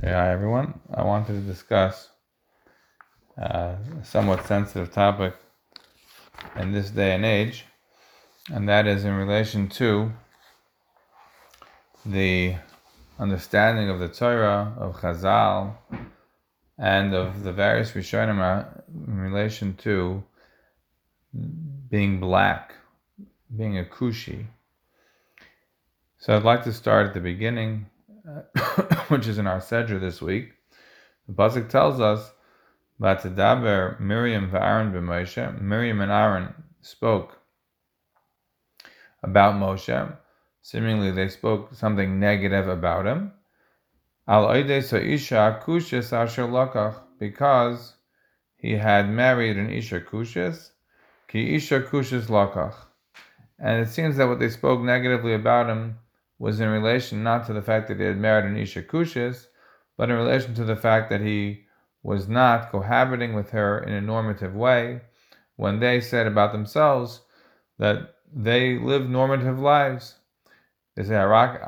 Hey, hi everyone. I wanted to discuss uh, a somewhat sensitive topic in this day and age, and that is in relation to the understanding of the Torah, of Chazal, and of the various Rishonim in relation to being black, being a Kushi. So I'd like to start at the beginning which is in our Sedra this week, the Pasuk tells us, Vatadaber Miriam v'Aaron b'Moshe, Miriam and Aaron spoke about Moshe. Seemingly they spoke something negative about him. Al Isha Kushis Asher Lakach, because he had married an Isha Kushis, Ki Isha Kushis Lakach. And it seems that what they spoke negatively about him was in relation not to the fact that he had married an Isha Kushis, but in relation to the fact that he was not cohabiting with her in a normative way when they said about themselves that they live normative lives. They say, Hashem,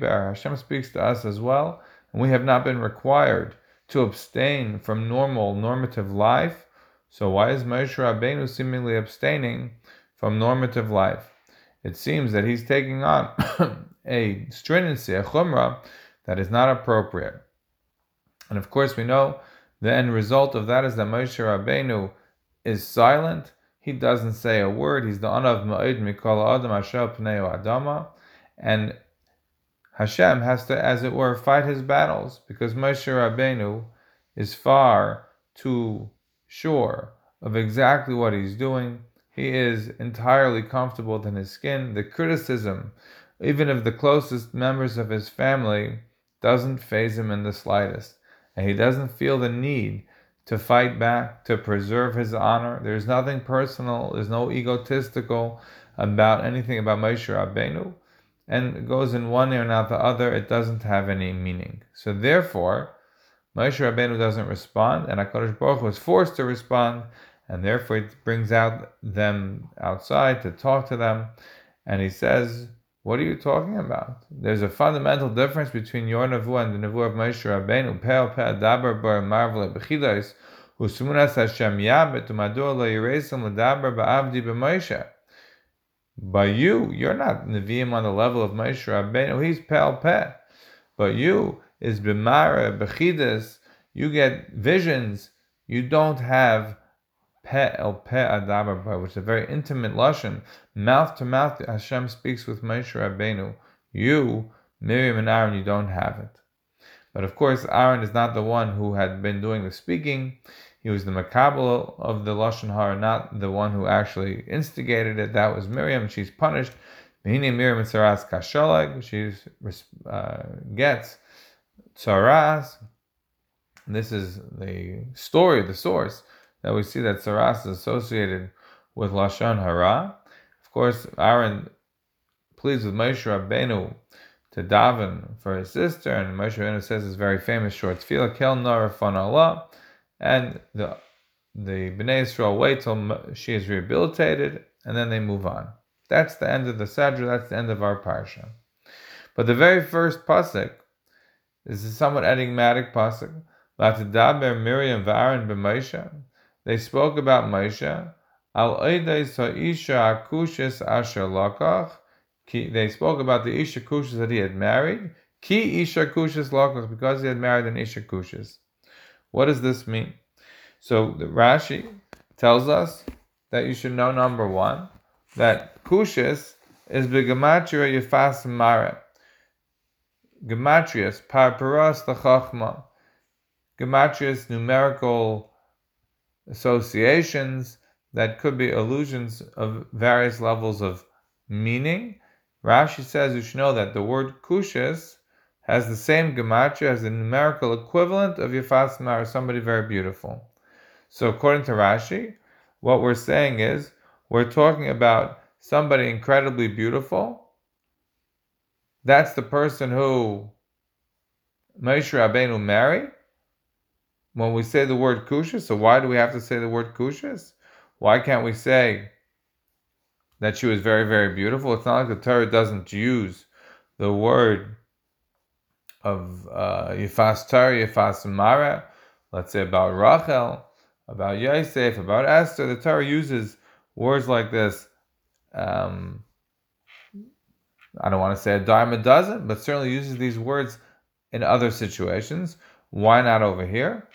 Hashem speaks to us as well, and we have not been required to abstain from normal normative life. So why is Moshe Rabbeinu seemingly abstaining from normative life? It seems that he's taking on a stringency, a chumrah, that is not appropriate. And of course, we know the end result of that is that Moshe Rabbeinu is silent. He doesn't say a word. He's the anav ma'id mikol adam asher pnei adama, and Hashem has to, as it were, fight his battles because Moshe Rabbeinu is far too sure of exactly what he's doing he is entirely comfortable in his skin. The criticism, even of the closest members of his family, doesn't faze him in the slightest. And he doesn't feel the need to fight back, to preserve his honor. There's nothing personal, there's no egotistical about anything about Moshe Rabbeinu. And goes in one ear and out the other, it doesn't have any meaning. So therefore, Moshe Rabbeinu doesn't respond, and HaKadosh Baruch was forced to respond and therefore it brings out them outside to talk to them. And he says, What are you talking about? There's a fundamental difference between your Nevuah and the Nevuah of Moshe Rabbeinu. Pe'al pe'al dabar bar marvel b'chidos, usumunas Hashem yabet umadur lo yiresim l'dabar ba'avdi b'Moshe. By you, you're not Nevi'im on the level of Moshe Rabbeinu. He's pe'al pe. But you is b'mara, b'chidas. You get visions. You don't have pe el pe adabar, which is a very intimate lashon, mouth to mouth. Hashem speaks with Moshe Rabbeinu. You, Miriam and Aaron, you don't have it. But of course, Aaron is not the one who had been doing the speaking. He was the makabel of the lashon hara, not the one who actually instigated it. That was Miriam. She's punished. Miriam saras kashalag. She uh, gets saras. This is the story, the source that we see that Saras is associated with Lashon Hara. Of course, Aaron pleads with Moshe Rabbeinu to daven for his sister, and Moshe Rabbeinu says his very famous short tefillah, Kel Nor Allah, and the the Bnei Israel wait till she is rehabilitated, and then they move on. That's the end of the Sadra, that's the end of our parsha. But the very first pasuk is a somewhat enigmatic pasuk. Latidaber Miriam v'Aaron b'Moshe. They spoke about Moshe. Al. They spoke about the Isha Kushis that he had married. Ki Isha Kushis Lakach, because he had married an Isha Kushis. What does this mean? So the Rashi tells us that you should know number one that Kushis is begematria yifas mare. Gematrias parparas the chachma. Gematrias numerical associations that could be allusions of various levels of meaning. Rashi says you should know that the word kushis has the same gematria as the numerical equivalent of yafasma or somebody very beautiful. So according to Rashi, what we're saying is we're talking about somebody incredibly beautiful. That's the person who Moshe Rabbeinu married when we say the word kushas. So why do we have to say the word kushas? Why can't we say that she was very, very beautiful? It's not like the Torah doesn't use the word of uh, Yifas Tar, Yifas Mara, let's say about Rachel, about Yosef, about Esther, the Torah uses words like this. Um, I don't want to say a dime a dozen, but certainly uses these words in other situations. Why not over here?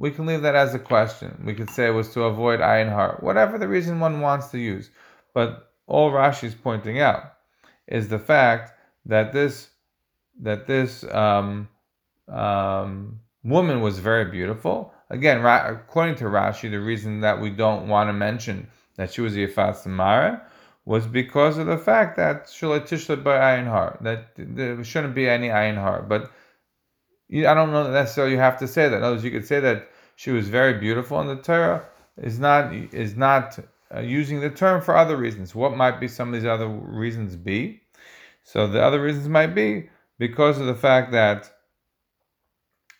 We can leave that as a question. We could say it was to avoid ayin har, whatever the reason one wants to use. But all Rashi is pointing out is the fact that this that this um, um, woman was very beautiful. Again, according to Rashi, the reason that we don't want to mention that she was Yifat Samara was because of the fact that Shulatishla by Ayin Har, that there shouldn't be any Ayin Har. But I don't know that necessarily you have to say that. In words, you could say that she was very beautiful, and the Torah is not is not uh, using the term for other reasons. What might be some of these other reasons be? So the other reasons might be because of the fact that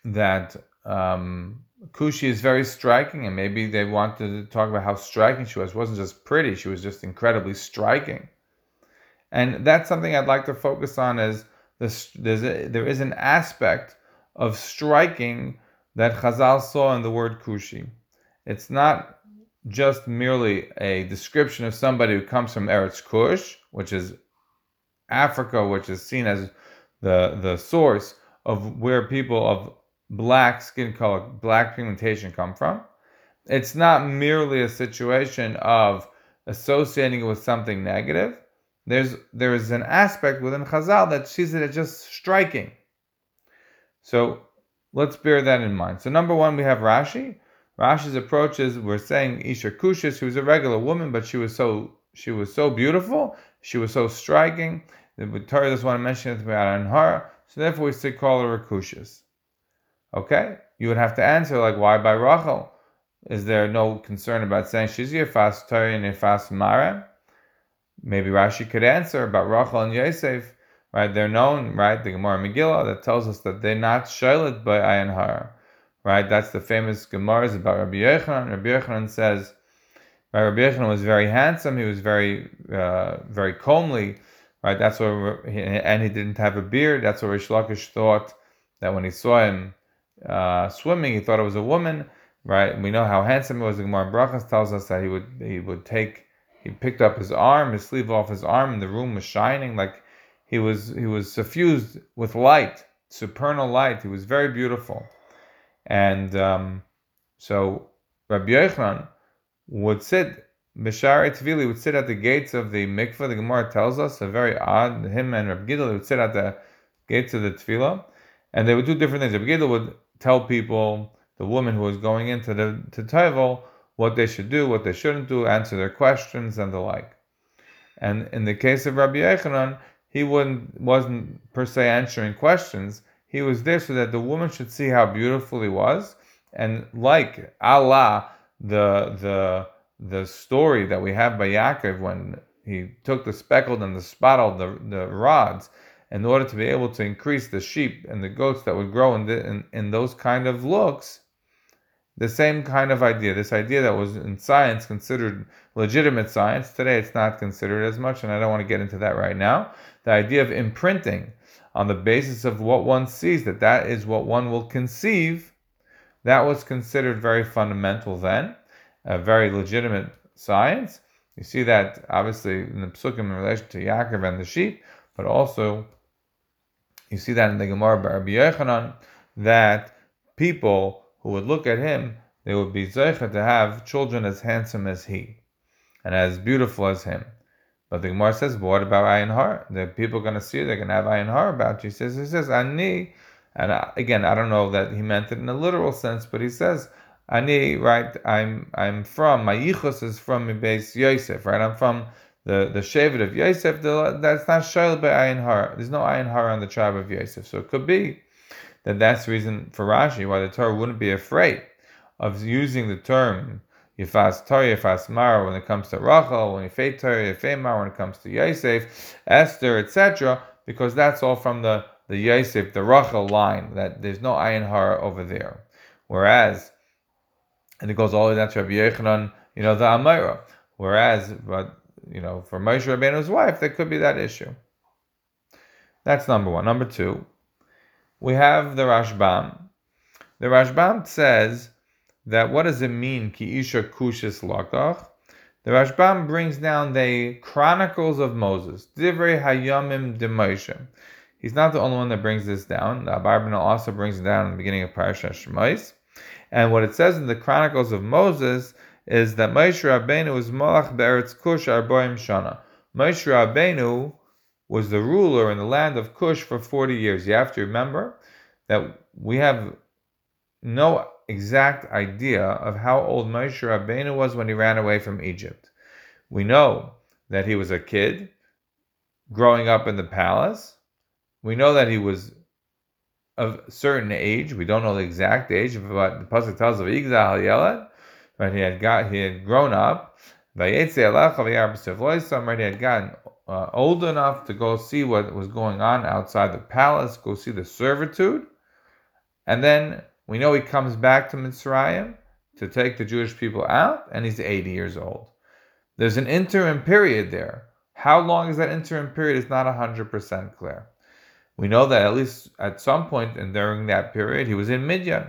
that um, Kushi is very striking, and maybe they wanted to talk about how striking she was. It wasn't just pretty; she was just incredibly striking. And that's something I'd like to focus on. Is this, there is an aspect of striking that Chazal saw in the word Kushi. It's not just merely a description of somebody who comes from Eretz Kush, which is Africa, which is seen as the the source of where people of black skin color, black pigmentation come from. It's not merely a situation of associating it with something negative. There's there is an aspect within Chazal that sees it as just striking. So let's bear that in mind. So number one, we have Rashi. Rashi's approach is we're saying Isha Kushis, was a regular woman, but she was so she was so beautiful, she was so striking. The Torah doesn't want to mention it about her, so therefore we say call her a Kushis. Okay? You would have to answer, like, why by Rachel? Is there no concern about saying she's your fast Torah and your fast Mara? Maybe Rashi could answer about Rachel and Yosef, right? They're known, right? The Gemara Megillah that tells us that they're not shaylit by Ayin Har, right? That's the famous Gemara about Rabbi Yochanan. Rabbi Yochanan says, right, Rabbi Yochanan was very handsome, he was very, uh, very comely, right? That's what, and he didn't have a beard. That's what Rish Lakish thought that when he saw him, uh, swimming. He thought it was a woman, right? We know how handsome he was. The Gemara Brachas tells us that he would he would take he picked up his arm, his sleeve off his arm, and the room was shining like he was he was suffused with light, supernal light. He was very beautiful, and um, so Rabbi Yochanan would sit. Bishari Tvili would sit at the gates of the mikveh. The Gemara tells us a very odd. Him and Rabbi Gidel would sit at the gates of the tefillah, and they would do different things. Rabbi Gidel would tell people, the woman who was going into the to Tevel, what they should do, what they shouldn't do, answer their questions and the like. And in the case of Rabbi Yochanan, he wouldn't wasn't per se answering questions. He was there so that the woman should see how beautiful he was, and like Allah, the the the story that we have by Yaakov when he took the speckled and the spotted the, the rods in order to be able to increase the sheep and the goats that would grow in, the, in, in those kind of looks, the same kind of idea, this idea that was in science considered legitimate science, today it's not considered as much, and I don't want to get into that right now. The idea of imprinting on the basis of what one sees, that that is what one will conceive, that was considered very fundamental then, a very legitimate science. You see that obviously in the psukim in relation to Yaakov and the sheep, but also you see that in the Gemara by Rabbi Yochanan that people who would look at him, they would be zeicha to have children as handsome as he and as beautiful as him. But the Gemara says, what about ayin har? The people are going to see, they're going to have ayin har about you. He says, he says, ani, and again, I don't know that he meant it in a literal sense, but he says, ani, right? I'm I'm from my yichus is from base Yosef, right? I'm from the the Shevet of Yosef, the, that's not Shail by Ayin Har. There's no Ayin Har on the tribe of Yosef. So it could be that that's the reason for Rashi why the Torah wouldn't be afraid of using the term Yifas Torah, Yifas Mara when it comes to Rachel, when Yifei Torah, Yifei Mara when it comes to Yosef, Esther, etc., because that's all from the, the Yosef, the Rachel line, that there's no Ayin Har over there. Whereas, and it goes all the way down to Rabbi Yochanan, you know, the Amora. Whereas, but you know, for Moshe Rabbeinu's wife, there could be that issue. That's number one. Number two, we have the Rashbam. The Rashbam says that what does it mean, ki isha kushis lakach? The Rashbam brings down the Chronicles of Moses, Divrei Hayamim de Moshe. He's not the only one that brings this down. The Abarbanel also brings it down in the beginning of Parashat Shemais. And what it says in the Chronicles of Moses is that Moshe Rabbeinu was Malach Be'eretz Kush Arboim Shana. Moshe Rabbeinu was the ruler in the land of Kush for 40 years. You have to remember that we have no exact idea of how old Moshe Rabbeinu was when he ran away from Egypt. We know that he was a kid growing up in the palace. We know that he was of certain age. We don't know the exact age, but the pasuk tells of Igzal Yelad, but he had got he had grown up. Right, he had gotten uh, old enough to go see what was going on outside the palace, go see the servitude, and then we know he comes back to Mitzrayim to take the Jewish people out, and he's 80 years old. There's an interim period there. How long is that interim period is not 100% clear. We know that at least at some point and during that period, he was in Midian.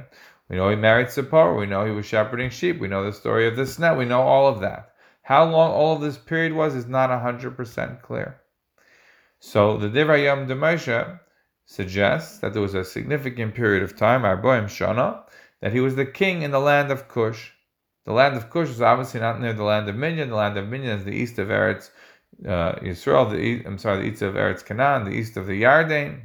We know he married Zipporah. We know he was shepherding sheep. We know the story of the sneh. We know all of that. How long all of this period was is not 100% clear. So the Divrayam de Moshe suggests that there was a significant period of time, Arboim Shana, that he was the king in the land of Cush. The land of Cush is obviously not near the land of Midian. The land of Midian is the east of Eretz uh, Yisrael, the I'm sorry, the east of Eretz Canaan, the east of the Yarden,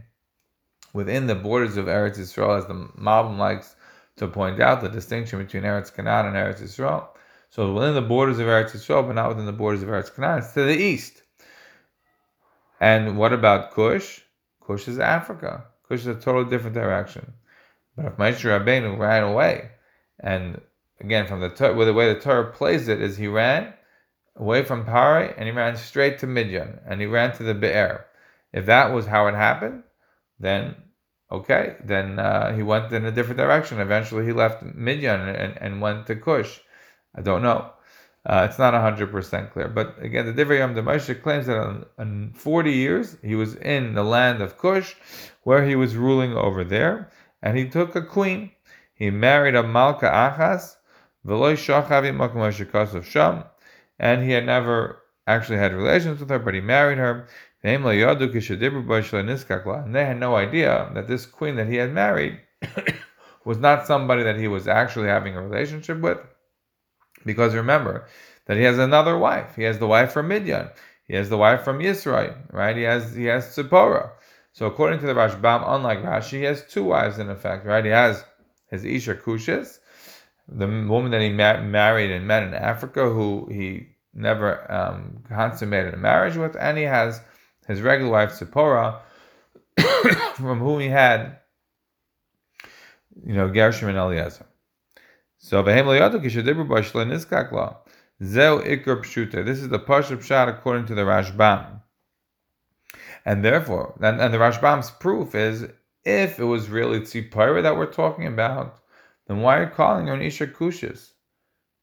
within the borders of Eretz Yisrael, as the Malbim likes to point out, the distinction between Eretz Canaan and Eretz Yisrael. So within the borders of Eretz Yisrael, but not within the borders of Eretz Canaan, it's to the east. And what about Cush? Kush is Africa. Kush is a totally different direction. But if Moshe Rabbeinu ran away, and again, from the well, the way the Torah plays it is he ran away from Parai and he ran straight to Midian and he ran to the Be'er. If that was how it happened, then okay, then uh, he went in a different direction. Eventually, he left Midian and, and went to Kush. I don't know. Uh, it's not 100% clear. But again, the Divrei Yom Moshe claims that in 40 years he was in the land of Cush, where he was ruling over there, and he took a queen. He married a Malka Achas, Sham, and he had never actually had relations with her, but he married her. And they had no idea that this queen that he had married was not somebody that he was actually having a relationship with because remember that he has another wife. He has the wife from Midian. He has the wife from Yisrael, right? He has he has Tzipporah. So according to the Rashbam, unlike Rashi, he has two wives in effect, right? He has his Isha Kushis, the woman that he ma- married and met in Africa, who he never um, consummated a marriage with, and he has his regular wife Tzipporah, from whom he had, you know, Gershom and Eliezer. So Zeu ikr pshuta. This is the pashup shot according to the Rashbam. And therefore, and, and the Rashbam's proof is if it was really tzipora that we're talking about, then why are you calling her an Isha Kushis?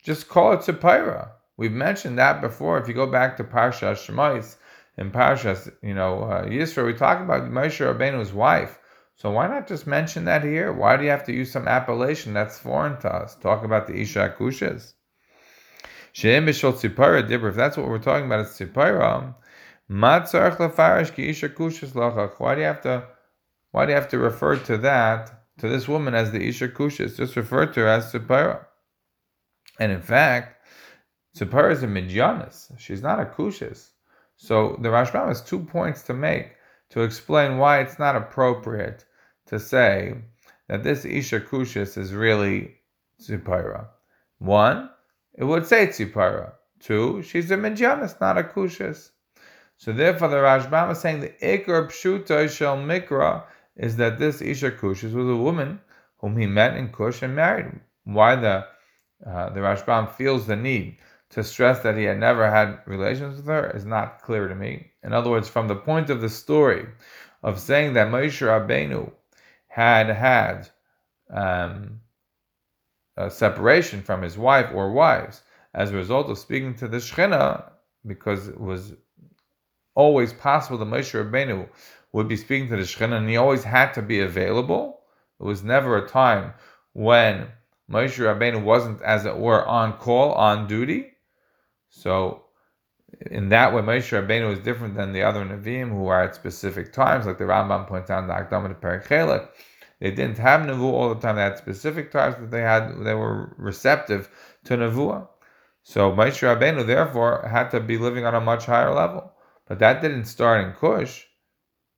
Just call it tzipora. We've mentioned that before. If you go back to Parsha Shemais, in Parsha, you know, uh, Yisro, we talk about Moshe Rabbeinu's wife. So why not just mention that here? Why do you have to use some appellation that's foreign to us? Talk about the Isha Kushas. Sheim b'shol tzipara dibra. If that's what we're talking about, it's tzipara. Matzarch ki Isha Kushas lachach. Why do you have to? Why do you have to refer to that to this woman as the Isha Kushas? Just refer to her as tzipara. And in fact, tzipara is a midyanis. She's not a kushas. So the Rashbam has two points to make to explain why it's not appropriate to say that this Isha Kushis is really Tzipora. One, it would say Tzipora. Two, she's a Midyanis, not a Kushis. So therefore, the Rashbam is saying the Ikar Pshuta Shel Mikra is that this Isha Kushis was a woman whom he met in Kush and married. Why the uh, the Rashbam feels the need to stress that he had never had relations with her is not clear to me. In other words, from the point of the story of saying that Moshe Rabbeinu had had um, a separation from his wife or wives as a result of speaking to the Shechina, because it was always possible that Moshe Rabbeinu would be speaking to the Shekhinah, and he always had to be available. It was never a time when Moshe Rabbeinu wasn't, as it were, on call, on duty. So, in that way, Moshe Rabbeinu was different than the other Nevi'im who are at specific times, like the Rambam points out in the Akdam and the They didn't have Nevu all the time. They had specific times that they had, they were receptive to Nevuah. So Moshe Rabbeinu, therefore, had to be living on a much higher level. But that didn't start in Kush.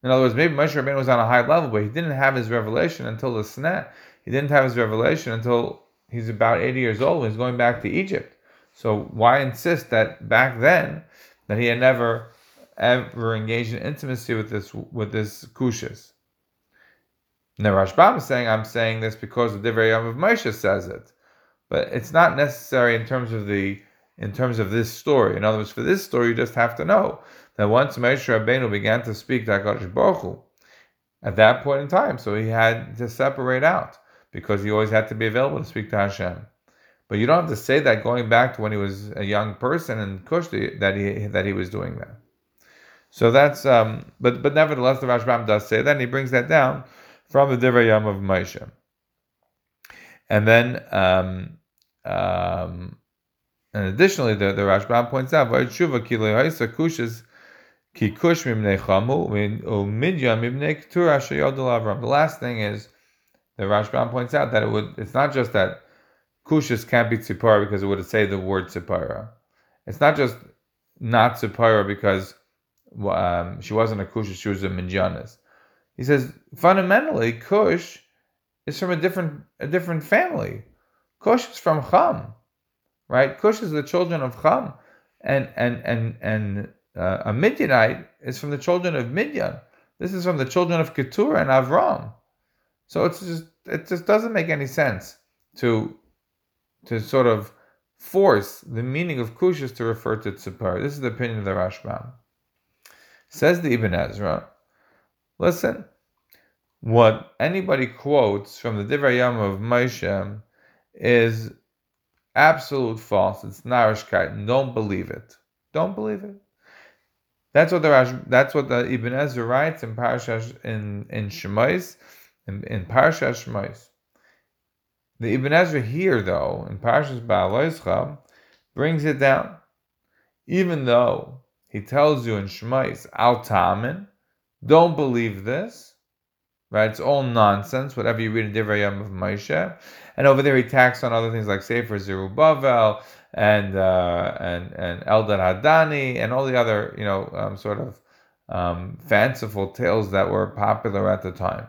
In other words, maybe Moshe Rabbeinu was on a high level, but he didn't have his revelation until the Sneh. He didn't have his revelation until he's about 80 years old when he's going back to Egypt. So why insist that back then that he had never ever engaged in intimacy with this with this kushas? Now Rashbam is saying I'm saying this because the Divrei Yom of Moshe says it, but it's not necessary in terms of the in terms of this story. In other words, for this story, you just have to know that once Moshe Rabbeinu began to speak to Hakadosh Baruch Hu, at that point in time, so he had to separate out because he always had to be available to speak to Hashem. But you don't have to say that going back to when he was a young person in Kush that he that he was doing that. So that's um, but but nevertheless the Rashbam does say that and he brings that down from the Divrei Yom of Moshe. And then um, um, and additionally the, the Rashbam points out kushas. The last thing is the Rashbam points out that it would it's not just that Kushas can't be Tzipora because it would say the word Tzipora. It's not just not Tzipora because um, she wasn't a Kush, she was a Midyanis. He says fundamentally Kush is from a different a different family. Kush is from Cham, right? Kush is the children of Cham, and and and and uh, a Midianite is from the children of Midian. This is from the children of Keturah and Avram. So it's just it just doesn't make any sense to to sort of force the meaning of kushas to refer to tzipar. This is the opinion of the Rashbam. Says the Ibn Ezra, listen, what anybody quotes from the Divrei Yom of Moshe is absolute false. It's narishkeit. Don't believe it. Don't believe it. That's what the Rash, that's what the Ibn Ezra writes in Parashash in in Shemais, in, in Parashash Shemais. The Ibn Ezra here, though, in Parshas Ba'aloischa, brings it down. Even though he tells you in Shemais, Al Tamin, don't believe this, right? It's all nonsense, whatever you read in Divrei Yom of Moshe. And over there he tacks on other things like Sefer Zerubbabel and uh, and and Eldad Hadani and all the other, you know, um, sort of um, fanciful tales that were popular at the time.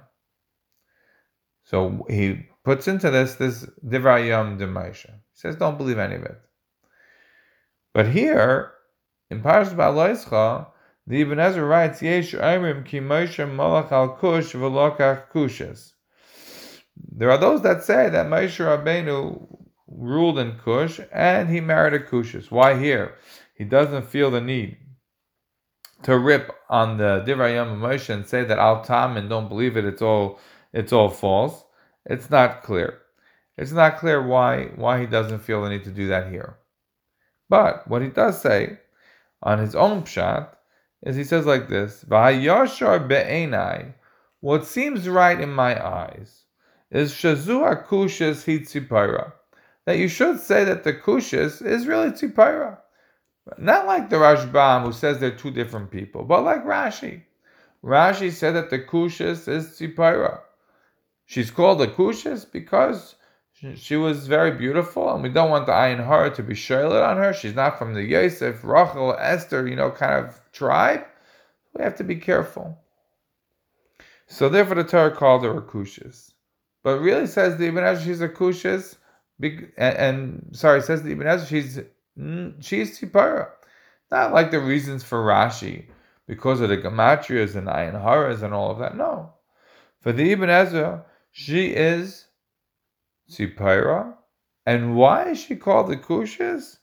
So he puts into this this Divrayam de Moshe. He says, don't believe any of it. But here, in Parashat Ba'aloischa, the Ibn Ezra writes, Yesh Oimrim ki Moshe malach al kush v'lokach kushes. There are those that say that Moshe Rabbeinu ruled in Kush and he married a Kushis. Why here? He doesn't feel the need to rip on the Divrayam Moshe and say that Al Tam and don't believe it. It's all it's all false. It's not clear. It's not clear why why he doesn't feel the need to do that here. But what he does say on his own pshat is he says like this: "V'hayashar be'enai." What seems right in my eyes is shazu akushas hitzipira. That you should say that the kushas is really tzipira. Not like the Rashbam who says they're two different people, but like Rashi. Rashi said that the kushas is tzipira. She's called a Kushas because she was very beautiful, and we don't want the Ayin Hara to be Charlotte on her. She's not from the Yosef, Rachel, Esther, you know, kind of tribe. We have to be careful. So therefore, the Torah called her a Kushas. But really says the Ibn Ezra she's a Kushas, and, and sorry, says the Ibn Ezra she's she's Tzipara. Not like the reasons for Rashi because of the gematrias and ayin haras and all of that. No, for the Ibn Ezra, she is Tzipira. And why is she called the Kushas?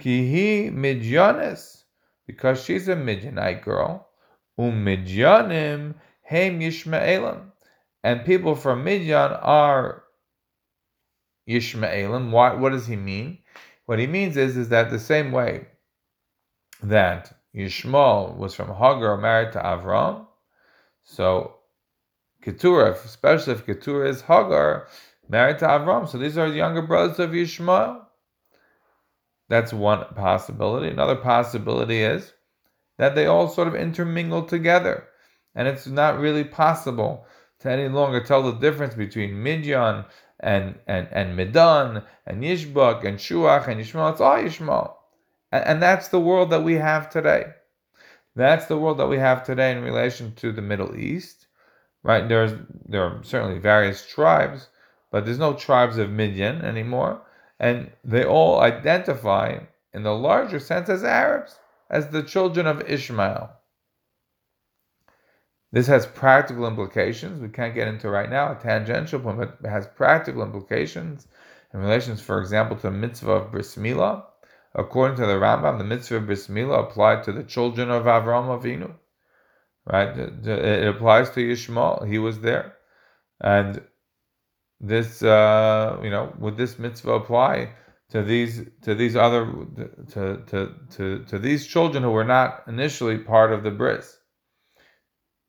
Kihi Midyanis. Because she's a Midianite girl. Umidyanim Hem Yishmaelim. And people from Midian are Yishmaelim. Why, what does he mean? What he means is, is that the same way that Yishmael was from Hagar married to Avram, So Keturah, especially if Keturah is Hagar, married to Avram. So these are the younger brothers of Yishmael. That's one possibility. Another possibility is that they all sort of intermingle together. And it's not really possible to any longer tell the difference between Midian and, and, and Midan and Yishbak and Shuach and Yishmael. It's all Yishmael. And, and that's the world that we have today. That's the world that we have today in relation to the Middle East. Right? There's there are certainly various tribes, but there's no tribes of Midian anymore. And they all identify in the larger sense as Arabs, as the children of Ishmael. This has practical implications. We can't get into right now a tangential point, but it has practical implications in relation, for example, to the mitzvah of bris. According to the Rambam, the mitzvah of bris applied to the children of Avram Avinu. Right? It applies to Yishmael. He was there, and this, uh, you know, would this mitzvah apply to these to these other to to to to these children who were not initially part of the bris?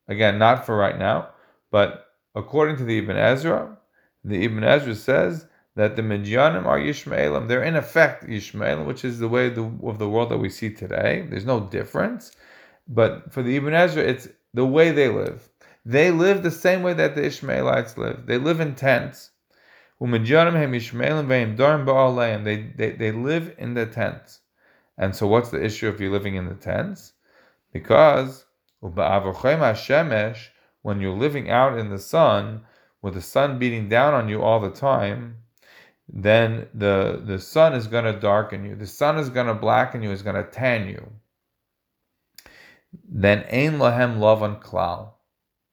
Again, not for right now, but according to the Ibn Ezra, the Ibn Ezra says that the Midyanim are Yishmaelim. They're in effect Yishmaelim, which is the way the, of the world that we see today. There's no difference. But for the Ibn Ezra, it's the way they live. They live the same way that the Ishmaelites live. They live in tents. They, they, they live in the tents. And so what's the issue if you're living in the tents? Because when you're living out in the sun, with the sun beating down on you all the time, then the, the sun is going to darken you. The sun is going to blacken you, it's going to tan you. Then ein lahem lavan klal.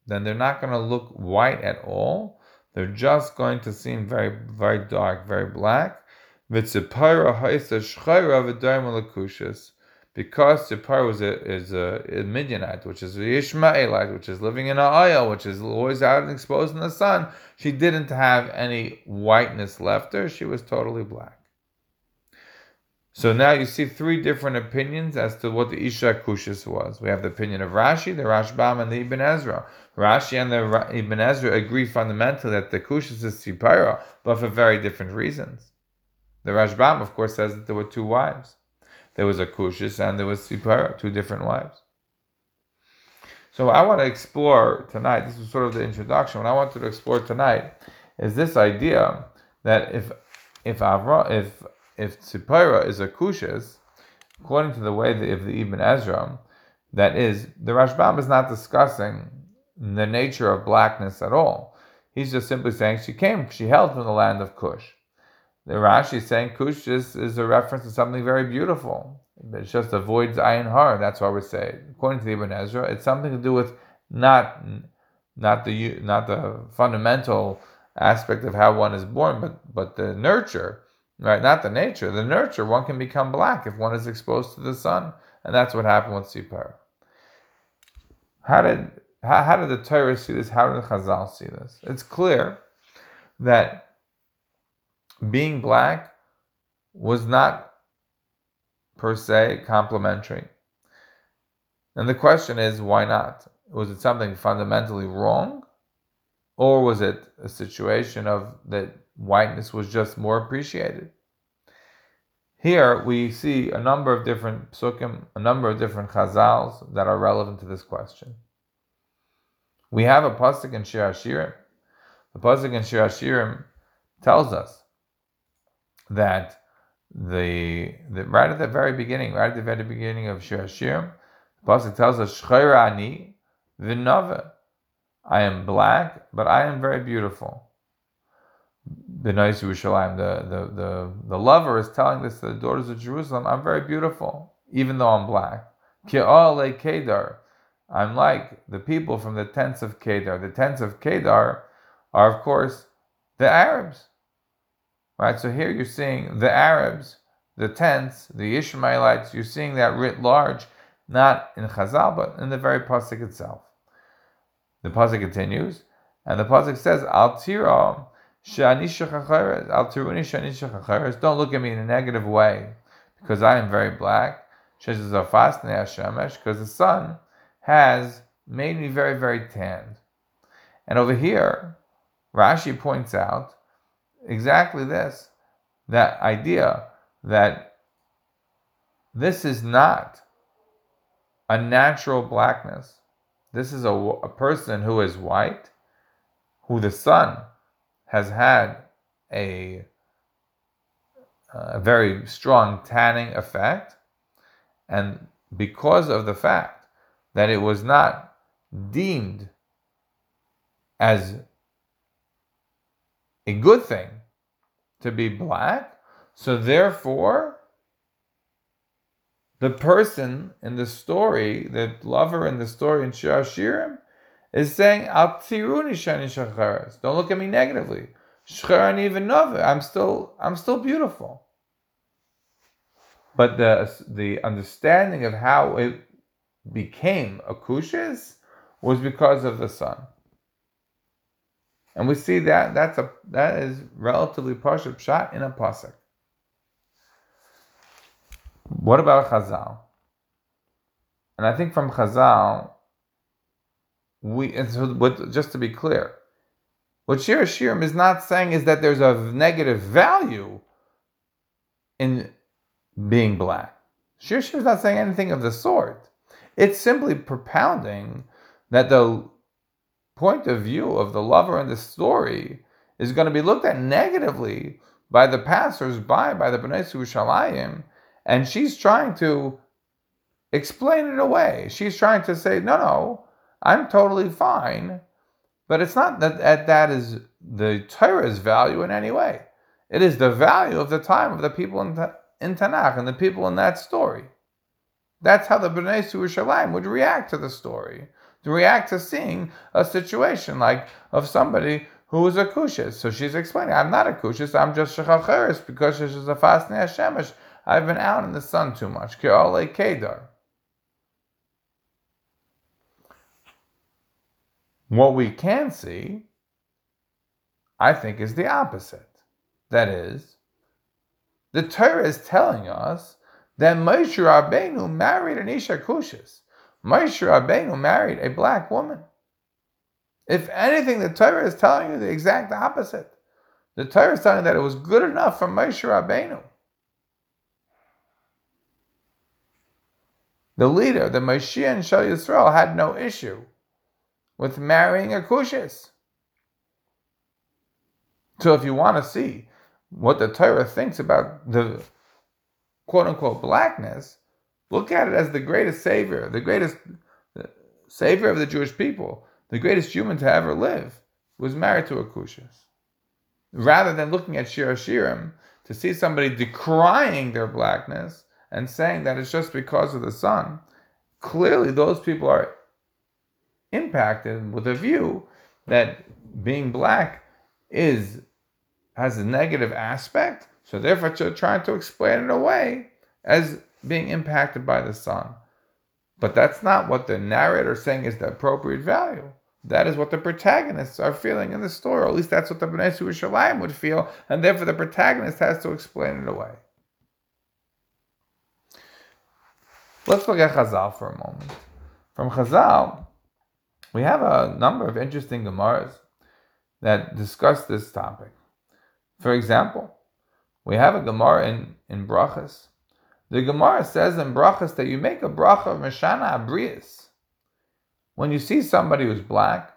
Then they're not going to look white at all. They're just going to seem very, very dark, very black because Zippar was a, is a, Midianite, which is a Ishmaelite, which is living in a Ayah, which is always out and exposed in the sun, she didn't have any whiteness left her. She was totally black. So now you see three different opinions as to what the Isha Kushis was. We have the opinion of Rashi, the Rashbam, and the Ibn Ezra. Rashi and the Ibn Ezra agree fundamentally that the Kushis is Sipara, but for very different reasons. The Rashbam, of course, says that there were two wives. There was a Kushis and there was Sipara, two different wives. So I want to explore tonight, this is sort of the introduction. What I wanted to explore tonight is this idea that if if Avra, if if Tzipora is a Kushis, according to the way of the Ibn Ezra, that is, the Rashbam is not discussing the nature of blackness at all. He's just simply saying she came, she hailed from the land of Kush. The Rashi is saying Kush is, is a reference to something very beautiful. It just avoids ayin har. That's why we say, according to the Ibn Ezra, it's something to do with not not the not the fundamental aspect of how one is born, but but the nurture, right? Not the nature. The nurture. One can become black if one is exposed to the sun, and that's what happened with Sipar. How did how, how did the Torah see this? How did the Chazal see this? It's clear that being black was not per se complimentary. And the question is, why not? Was it something fundamentally wrong? Or was it a situation of that whiteness was just more appreciated? Here we see a number of different psukim, a number of different chazals that are relevant to this question. We have a pasuk in Shir Hashirim. The pasuk in Shir Hashirim tells us that the, the right at the very beginning, right at the very beginning of Shir Hashirim, the pasuk tells us Shchairani v'nava. I am black, but I am very beautiful. The nice Yerushalayim, the, the, the, the lover is telling this to the daughters of Jerusalem, I'm very beautiful, even though I'm black. Kedar. I'm like the people from the tents of Kedar. The tents of Kedar are, of course, the Arabs. Right? So here you're seeing the Arabs, the tents, the Ishmaelites, you're seeing that writ large, not in Chazal, but in the very Pasuk itself. The Pasuk continues, and the Pasuk says, Al tira don't look at me in a negative way, because I am very black. Because the sun has made me very, very tanned. And over here, Rashi points out exactly this that idea that this is not a natural blackness. This is a, a person who is white, who the sun has had a, a very strong tanning effect. And because of the fact that it was not deemed as a good thing to be black, so therefore the person in the story, the lover in the story in Shir Shirim, is saying, Al shani Don't look at me negatively. even I'm still I'm still beautiful. But the the understanding of how it became akushes was because of the sun. And we see that that's a that is relatively partial shot in a pasuk. What about Chazal? And I think from Chazal, we and so just to be clear, what Shir Shirim is not saying is that there's a negative value in being black. Shir Shirim is not saying anything of the sort. It's simply propounding that the point of view of the lover in the story is going to be looked at negatively by the passers-by, by the Bnei Yerushalayim, and she's trying to explain it away. She's trying to say, no, no, I'm totally fine. But it's not that, that that is the Torah's value in any way. It is the value of the time of the people in, in Tanakh and the people in that story. That's how the Bnei Yerushalayim would react to the story, to react to seeing a situation like of somebody who is a kushis. So she's explaining, I'm not a kushis, I'm just shechacheres because she's a fasting Hashemesh. I've been out in the sun too much. Ke'ole kedar. What we can see, I think, is the opposite. That is, the Torah is telling us that Moshe Rabbeinu married an Isha Kushis. Moshe Rabbeinu married a black woman. If anything, the Torah is telling you the exact opposite. The Torah is telling you that it was good enough for Moshe Rabbeinu. The leader, the Moshe and Shal Yisrael, had no issue with marrying a Kushis. So if you want to see what the Torah thinks about the quote unquote blackness, look at it as the greatest savior, the greatest savior of the Jewish people, the greatest human to ever live, was married to a Kushis. Rather than looking at Shir Shirim to see somebody decrying their blackness and saying that it's just because of the sun, clearly those people are impacted with a view that being black is has a negative aspect, so therefore they're trying to explain it away as being impacted by the sun. But that's not what the narrator saying is the appropriate value. That is what the protagonists are feeling in the story, or at least that's what the Bnei Yerushalayim would feel, and therefore the protagonist has to explain it away. Let's look at Chazal for a moment. From Chazal, we have a number of interesting Gemaras that discuss this topic. For example, we have a Gemara in, in Brachas. The Gemara says in Brachas that you make a bracha of Meshana Abrias. When you see somebody who's black,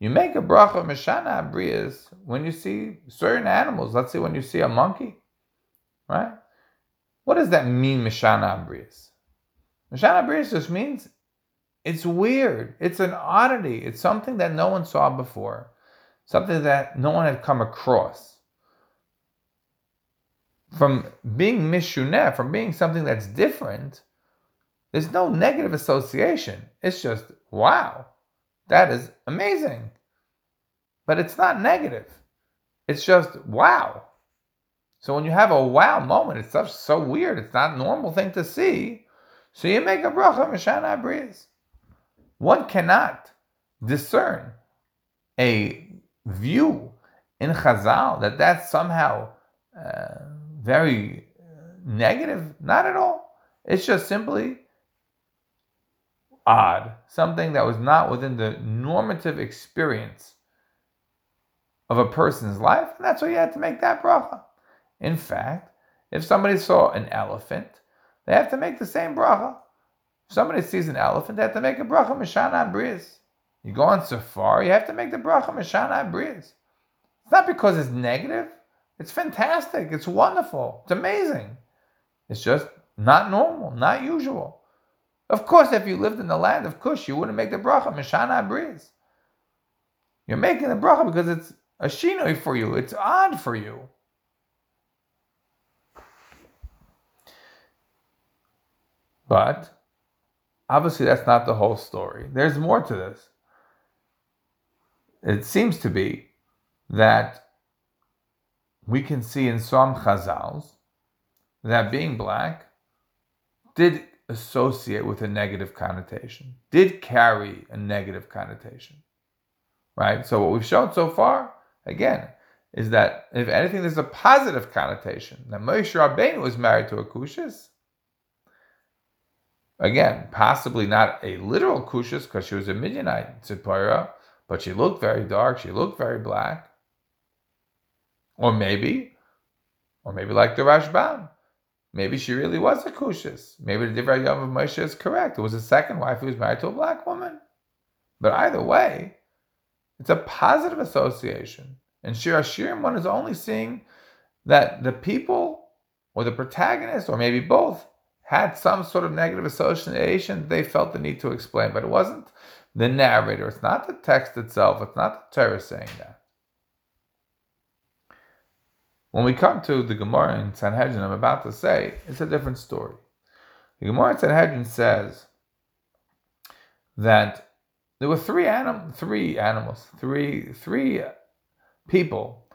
you make a bracha of Meshana Abrias when you see certain animals. Let's say when you see a monkey, right? What does that mean, Meshana Abrias? Mashana Abrius just means it's weird. It's an oddity. It's something that no one saw before, something that no one had come across. From being mishuneh, from being something that's different, there's no negative association. It's just, wow, that is amazing. But it's not negative. It's just, wow. So when you have a wow moment, it's such so weird. It's not a normal thing to see. So you make a bracha mishana abrias. One cannot discern a view in Chazal that that's somehow uh, very negative. Not at all. It's just simply odd, something that was not within the normative experience of a person's life, and that's why you had to make that bracha. In fact, if somebody saw an elephant, they have to make the same bracha. Somebody sees an elephant, they have to make a bracha mishana briz. You go on safari, you have to make the bracha mishana briz. It's not because it's negative. It's fantastic. It's wonderful. It's amazing. It's just not normal, not usual. Of course, if you lived in the land of Cush, you wouldn't make the bracha mishana briz. You're making the bracha because it's a shinoi for you. It's odd for you. But obviously, that's not the whole story. There's more to this. It seems to be that we can see in some chazals that being black did associate with a negative connotation, did carry a negative connotation. Right? So, what we've shown so far, again, is that if anything, there's a positive connotation. That Moshe Rabbeinu was married to a Cushis. Again, possibly not a literal Cushis because she was a Midianite Zipporah, but she looked very dark, she looked very black. Or maybe, or maybe like the Rashbam, Maybe she really was a Kushis. Maybe the Divrei Yom of Moshe is correct. It was a second wife who was married to a black woman. But either way, it's a positive association. And Shir Hashirim, one is only seeing that the people or the protagonist, or maybe both, had some sort of negative association they felt the need to explain. But it wasn't the narrator. It's not the text itself. It's not the Torah saying that. When we come to the Gemara in Sanhedrin, I'm about to say, it's a different story. The Gemara in Sanhedrin says that there were three anim- three animals, three three people.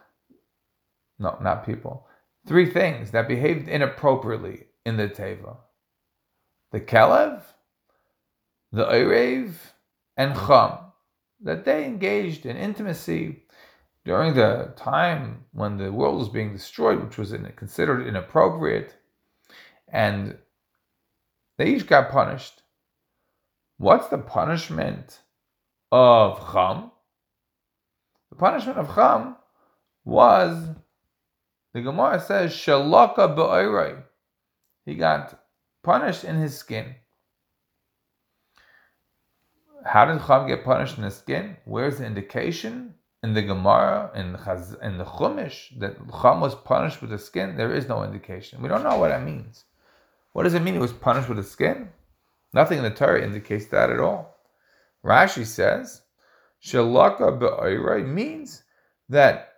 No, not people. Three things that behaved inappropriately in the teva: the kelev, the orev, and chum. That they engaged in intimacy during the time when the world was being destroyed, which was considered inappropriate, and they each got punished. What's the punishment of Cham? The punishment of Cham was, the Gemara says, Shalaka ba'oirei. He got punished in his skin. How did Cham get punished in his skin? Where's the indication? in the Gemara, in, Chaz, in the Chumash, that Cham was punished with the skin, there is no indication. We don't know what that means. What does it mean he was punished with the skin? Nothing in the Torah indicates that at all. Rashi says, Shalaka be'oirei means that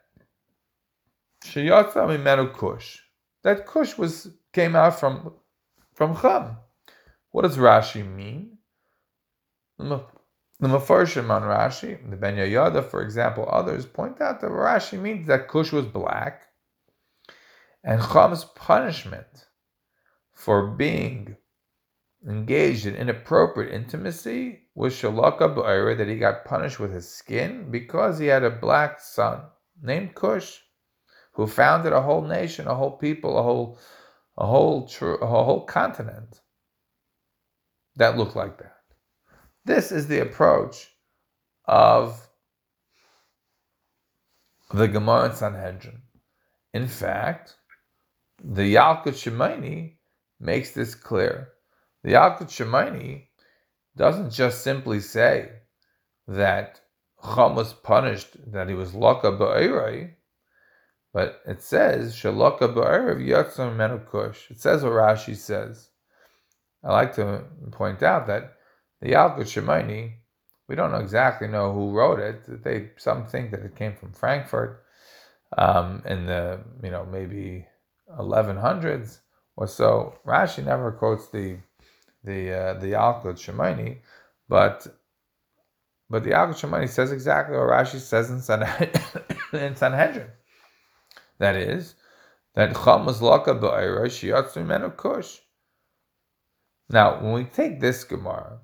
Shayatza mimenu kush. That kush was came out from from Cham. What does Rashi mean? The Mefarshim on Rashi, the Ben Yehoyada, for example, others point out that Rashi means that Cush was black, and Cham's punishment for being engaged in inappropriate intimacy was Shalaka Ba'ira, that he got punished with his skin because he had a black son named Cush, who founded a whole nation, a whole people, a whole, a whole, a whole continent that looked like that. This is the approach of the Gemara and Sanhedrin. In fact, the Yalkut Shimoni makes this clear. The Yalkut Shimoni doesn't just simply say that Cham was punished, that he was laka ba'irei, but it says shalaka ba'irav yatzam menukush. It says what Rashi says. I like to point out that the Yalkut Shimoni, we don't exactly know who wrote it. They some think that it came from Frankfurt um, in the you know maybe 1100s or so. Rashi never quotes the the uh, the Yalkut Shimoni, but but the Yalkut Shimoni says exactly what Rashi says in, Sanhedrin. in Sanhedrin. That is, that Cham was laka ba'ira shiyatsu menu kush. Now, when we take this Gemara,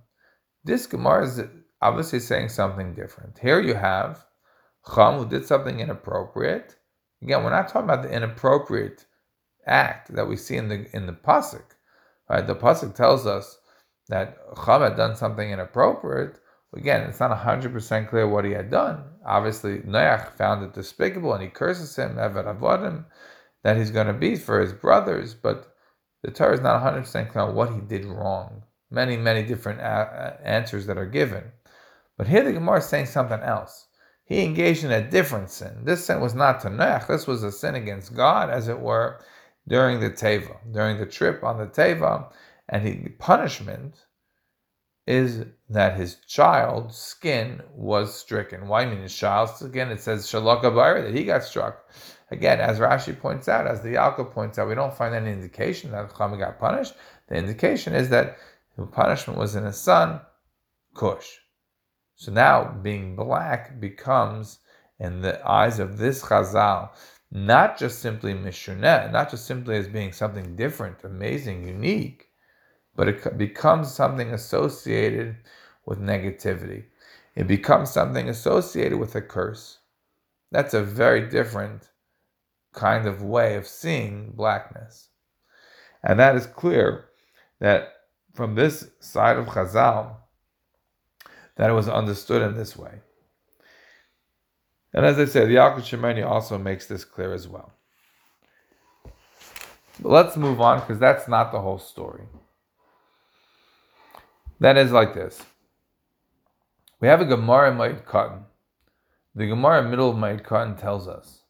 this Gemara is obviously saying something different. Here you have Cham who did something inappropriate. Again, we're not talking about the inappropriate act that we see in the in the pasuk. Right? The pasuk tells us that Chum had done something inappropriate, again, it's not 100% clear what he had done. Obviously, Noach found it despicable and he curses him, that he's going to be for his brothers, but the Torah is not 100% clear on what he did wrong. Many, many different a- answers that are given. But here the Gemara is saying something else. He engaged in a different sin. This sin was not to Noach, this was a sin against God, as it were, during the Teva, during the trip on the Teva. And the punishment is that his child's skin was stricken. Why I mean his child's skin? It says Shalaka that he got struck. Again, as Rashi points out, as the Yalka points out, we don't find any indication that Chama got punished. The indication is that the punishment was in his son, Cush. So now being black becomes, in the eyes of this Chazal, not just simply Mishuneh, not just simply as being something different, amazing, unique, but it becomes something associated with negativity. It becomes something associated with a curse. That's a very different kind of way of seeing blackness. And that is clear that from this side of Chazal, that it was understood in this way. And as I said, the Yalkut Shimoni also makes this clear as well. But let's move on because that's not the whole story. That is like this. We have a Gemara in Moed. The Gemara middle of Moed Katan tells us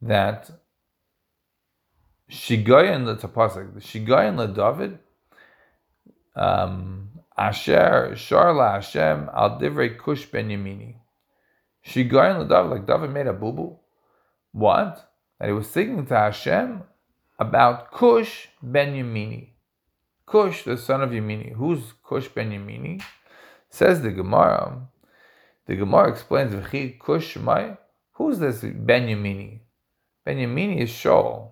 that Shigayan the Tapasik, the Shigayan le David, um, Asher Sharla Hashem al Divrei Kush Ben Yamini. Shigayan le David, like David made a boo boo. What? That he was singing to Hashem about Kush Ben Yamini. Kush, the son of Yamini. Who's Kush Ben Yamini? Says the Gemara. The Gemara explains, V'chi Kush Mai. Who's this Ben Yamini? Ben Yamini is Shaul.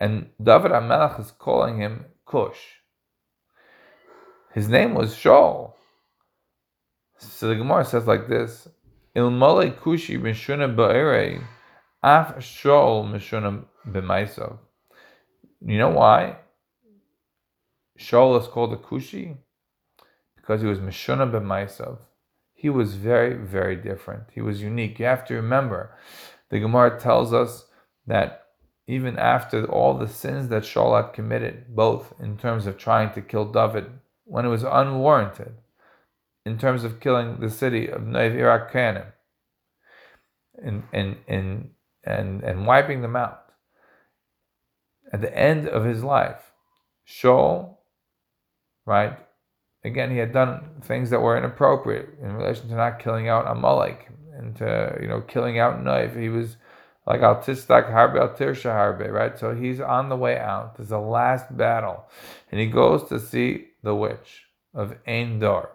And David HaMelech is calling him Kush. His name was Shaul. So the Gemara says like this, Il Ilmale Kushi Mishuna Ba'ere, Af Shaul Mishuna B'maisav. You know why? Shaul is called a Kushi because he was Mishuna B'maisav. He was very, very different. He was unique. You have to remember, the Gemara tells us that even after all the sins that Shaul had committed, both in terms of trying to kill David when it was unwarranted, in terms of killing the city of Iraq Kanim, and, and, and, and, and wiping them out. At the end of his life, Shaul, right? Again, he had done things that were inappropriate in relation to not killing out Amalek and to, you know, killing out Neiv. He was like Altistak Harbe Altirsha Harbe, right? So he's on the way out. There's a last battle. And he goes to see the witch of Ein Dor.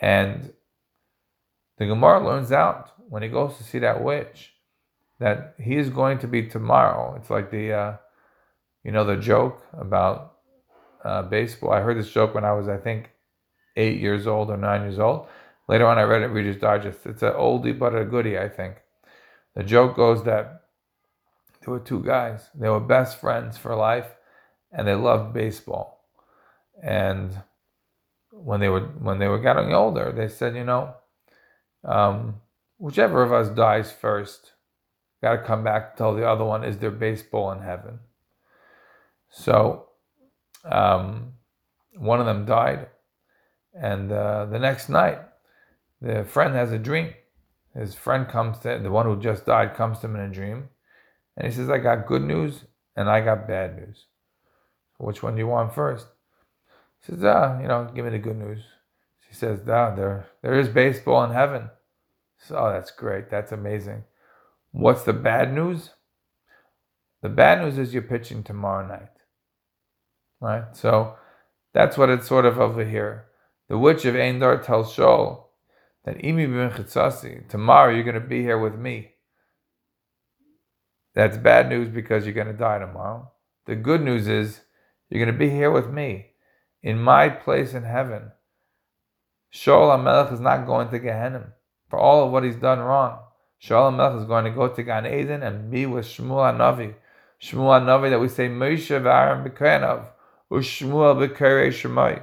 And the Gemara learns out when he goes to see that witch that he is going to be tomorrow. It's like the, uh, you know, the joke about uh, baseball. I heard this joke when I was, I think, eight years old or nine years old. Later on, I read it Reader's Digest. It's an oldie but a goodie, I think. The joke goes that there were two guys. They were best friends for life, and they loved baseball. And when they were when they were getting older, they said, you know, um, whichever of us dies first, got to come back to tell the other one, is there baseball in heaven? So um, one of them died, and uh, the next night, the friend has a dream his friend comes to the one who just died comes to him in a dream, and he says, "I got good news and I got bad news. Which one do you want first? He says, "Ah, you know, give me the good news." She says, "Ah, there, there is baseball in heaven." So, oh, that's great. That's amazing. What's the bad news? The bad news is you're pitching tomorrow night. Right? So that's what it's sort of over here. The witch of Ein Dor tells Shaul, that imi b'mchitzasi, tomorrow you're going to be here with me. That's bad news because you're going to die tomorrow. The good news is you're going to be here with me in my place in heaven. Shaul HaMelech is not going to Gehenna for all of what he's done wrong. Shaul HaMelech is going to go to Gan Eden and be with Shmuel HaNavi. Shmuel HaNavi that we say Moshe v'Aaron b'Kohenov, Ushmuel b'kerei Shemai.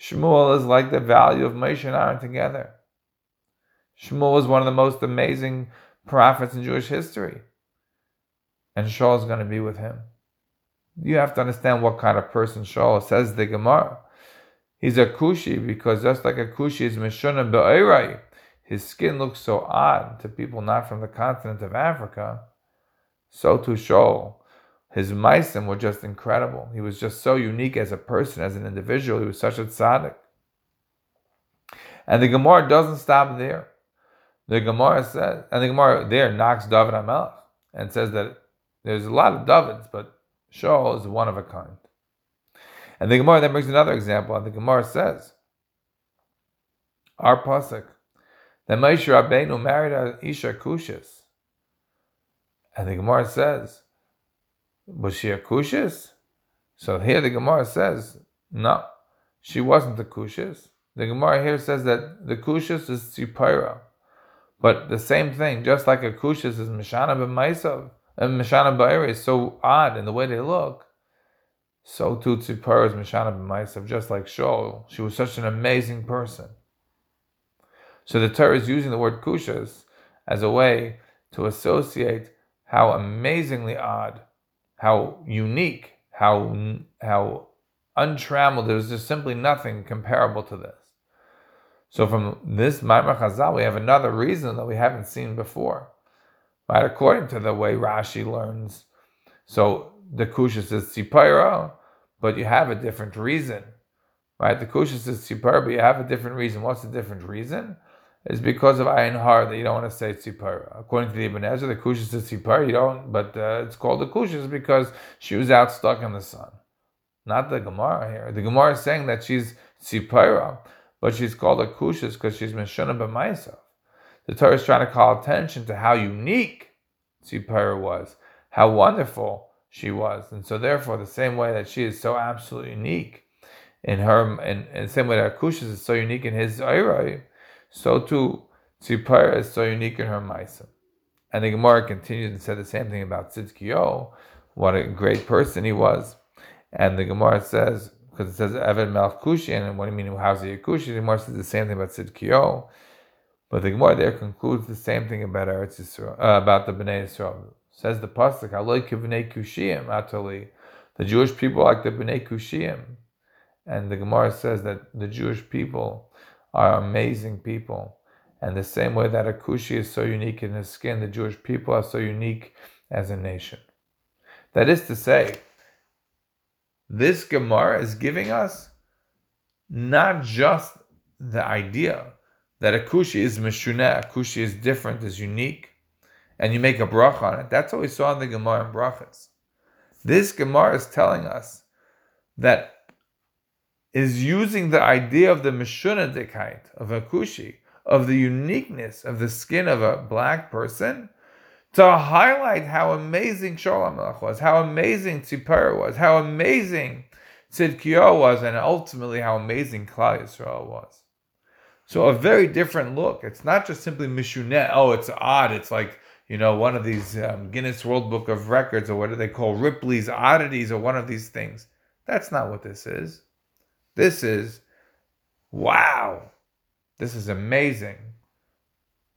Shmuel is like the value of Moshe and Aaron together. Shmuel was one of the most amazing prophets in Jewish history. And Shaul is going to be with him. You have to understand what kind of person Shaul. Says the Gemara. He's a Kushi because just like a Kushi is Meshuna Be'erai, his skin looks so odd to people not from the continent of Africa. So too Shaul. His Maisim were just incredible. He was just so unique as a person, as an individual. He was such a tzaddik. And the Gemara doesn't stop there. The Gemara says, and the Gemara there knocks David HaMelech and says that there's a lot of Davids, but Shaul is one of a kind. And the Gemara then brings another example, and the Gemara says, our pasuk that Moshe Rabbeinu married a Isha Kushis, and the Gemara says, was she a Kushis? So here the Gemara says, no, she wasn't the Kushis. The Gemara here says that the Kushis is Tzipora. But the same thing, just like a Kushis is Mishana b'Maisav, and Mishana b'Eire is so odd in the way they look, so too Tzipora is Mishana b'Maisav, just like Shaul. She was such an amazing person. So the Torah is using the word Kushas as a way to associate how amazingly odd, how unique, how how untrammeled. There's just simply nothing comparable to this. So from this Maimar Chazal, we have another reason that we haven't seen before. Right, according to the way Rashi learns. So the Kusha says Tzipora, but you have a different reason. Right? The Kusha says Tzipora, but you have a different reason. What's the different reason? It's because of Ayin Har that you don't want to say Tzipora. According to the Ibn Ezra, the Kusha says Tzipora, you don't, but uh, it's called the Kusha because she was out stuck in the sun. Not the Gemara here. The Gemara is saying that she's Tzipora but she's called a kushas because she's Meshuna b'maisav. The Torah is trying to call attention to how unique Tzipora was, how wonderful she was. And so therefore, the same way that she is so absolutely unique in her, and in the same way that Kushas is so unique in his Ayrai, so too Tzipora is so unique in her Maisa. And the Gemara continued and said the same thing about Tzidkiyo, what a great person he was. And the Gemara says, because it says Eved Melech and what do you mean, how's he a Kushi? The Gemara says the same thing about Tzidkiyo. But the Gemara there concludes the same thing about Eretz Yisrael, uh, about the Bnei Yisrael. Says the pasuk, "Aloi kivnei kushiyim atali." The Jewish people like the Bnei Kushiyim, and the Gemara says that the Jewish people are amazing people, and the same way that a Kushi is so unique in his skin, the Jewish people are so unique as a nation. That is to say, this Gemara is giving us not just the idea that a kushi is meshuneh, a kushi is different, is unique, and you make a bracha on it. That's what we saw in the Gemara in brachas. This Gemara is telling us that is using the idea of the meshunadikite of a kushi, of the uniqueness of the skin of a black person, to highlight how amazing Shalom was, how amazing Tzipar was, how amazing Tzidkiyo was, and ultimately how amazing Klal Yisrael was. So a very different look. It's not just simply Mishunet. Oh, it's odd. It's like you know one of these um, Guinness World Book of Records, or what do they call Ripley's oddities, or one of these things. That's not what this is. This is wow. This is amazing.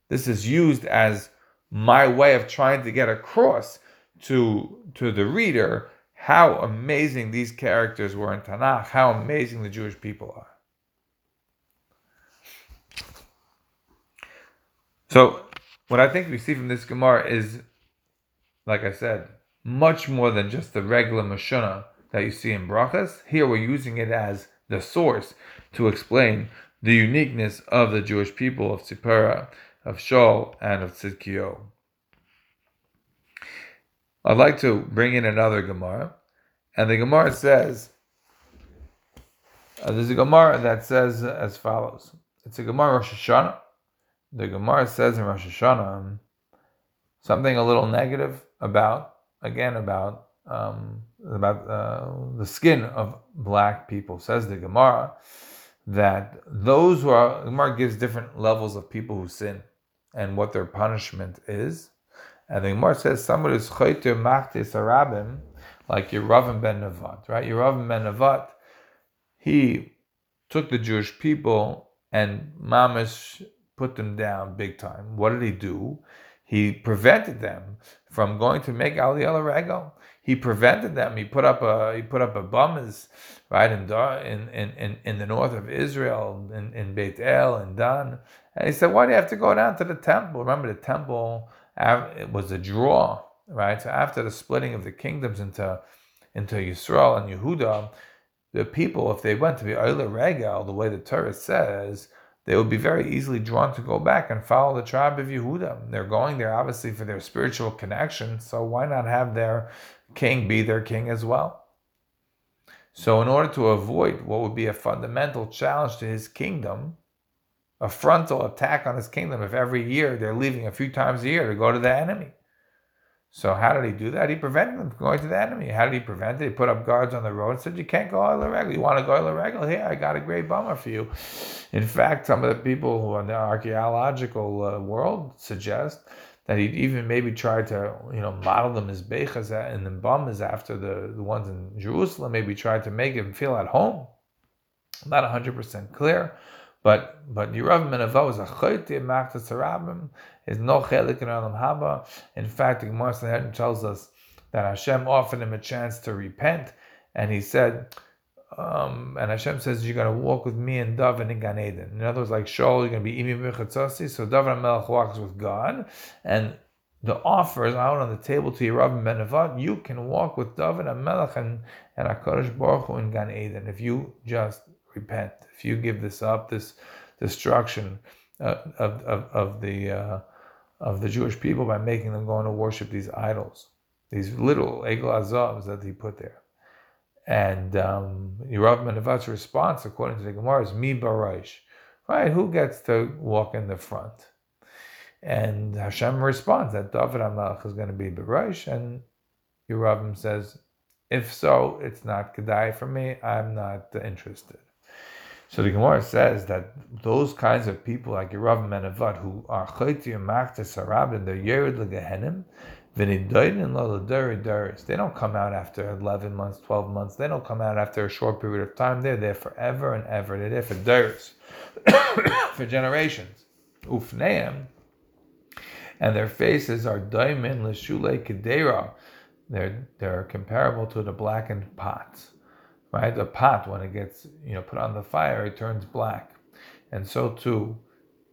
This is used as my way of trying to get across to to the reader how amazing these characters were in Tanakh, how amazing the Jewish people are. So, what I think we see from this Gemara is, like I said, much more than just the regular Mashuna that you see in Brachas. Here we're using it as the source to explain the uniqueness of the Jewish people of Tzipora of Shaul and of Tzidkiyo. I'd like to bring in another Gemara, and the Gemara says, uh, there's a Gemara that says as follows. It's a Gemara Rosh Hashanah. The Gemara says in Rosh Hashanah something a little negative about, again, about um, about uh, the skin of black people. Says the Gemara that those who are Gemara gives different levels of people who sin and what their punishment is. And the Gemara says somebody who's chayter machtis arabim, like Yeravim ben Nevat, right? Yeravim ben Nevat, he took the Jewish people and mamish put them down big time. What did he do? He prevented them from going to make Aliyah Regal. He prevented them. He put up a he put up a bummers right in in in in the north of Israel in in Beit El and Dan. And he said, "Why do you have to go down to the temple? Remember, the temple was a draw, right? So after the splitting of the kingdoms into into Yisrael and Yehuda, the people, if they went to be Oile Regal, the way the Torah says, they would be very easily drawn to go back and follow the tribe of Yehuda. They're going there obviously for their spiritual connection, so why not have their king be their king as well? So, in order to avoid what would be a fundamental challenge to his kingdom, a frontal attack on his kingdom, if every year they're leaving a few times a year to go to the enemy, so how did he do that? He prevented them from going to the enemy. How did he prevent it? He put up guards on the road and said, "You can't go all regular. You want to go all regular? Here, I got a great bummer for you." In fact, some of the people who are in the archaeological uh, world suggest that he'd even maybe tried to, you know, model them as bechas and the bummas after the, the ones in Jerusalem. Maybe tried to make him feel at home. Not hundred percent clear. But but Yeravam ben Nevat is a choyti machtas harabim is no chelik in Olam Haba. In fact, the Gemara tells us that Hashem offered him a chance to repent, and he said, um, and Hashem says, "You're going to walk with me and David in Gan Eden." In other words, like Shaul, you're going to be imi b'chatzasi. So David Melech walks with God, and the offer is out on the table to Yeravam ben Nevat. You can walk with David and Melech and and Hakadosh Baruch Hu in Gan Eden if you just repent. If you give this up, this destruction uh, of, of, of the uh, of the Jewish people by making them go and worship these idols, these little egel azavs that he put there. And um, Yeravam ben Nevat's response, according to the Gemara, is mi baraish, right? Who gets to walk in the front? And Hashem responds that David Amalek is going to be baraish, and Yeravim says, if so, it's not kedai for me. I'm not interested. So the Gemara says that those kinds of people like Yeravam ben Nevat who are Chayti and Makta Sarab and they're Yerid Legehenim, they don't come out after 11 months, 12 months. They don't come out after a short period of time. They're there forever and ever. They're there for for generations. Ufneim. And their faces are daimin l'shule kedera. They're, they're comparable to the blackened pots right? A pot, when it gets you know put on the fire, it turns black, and so too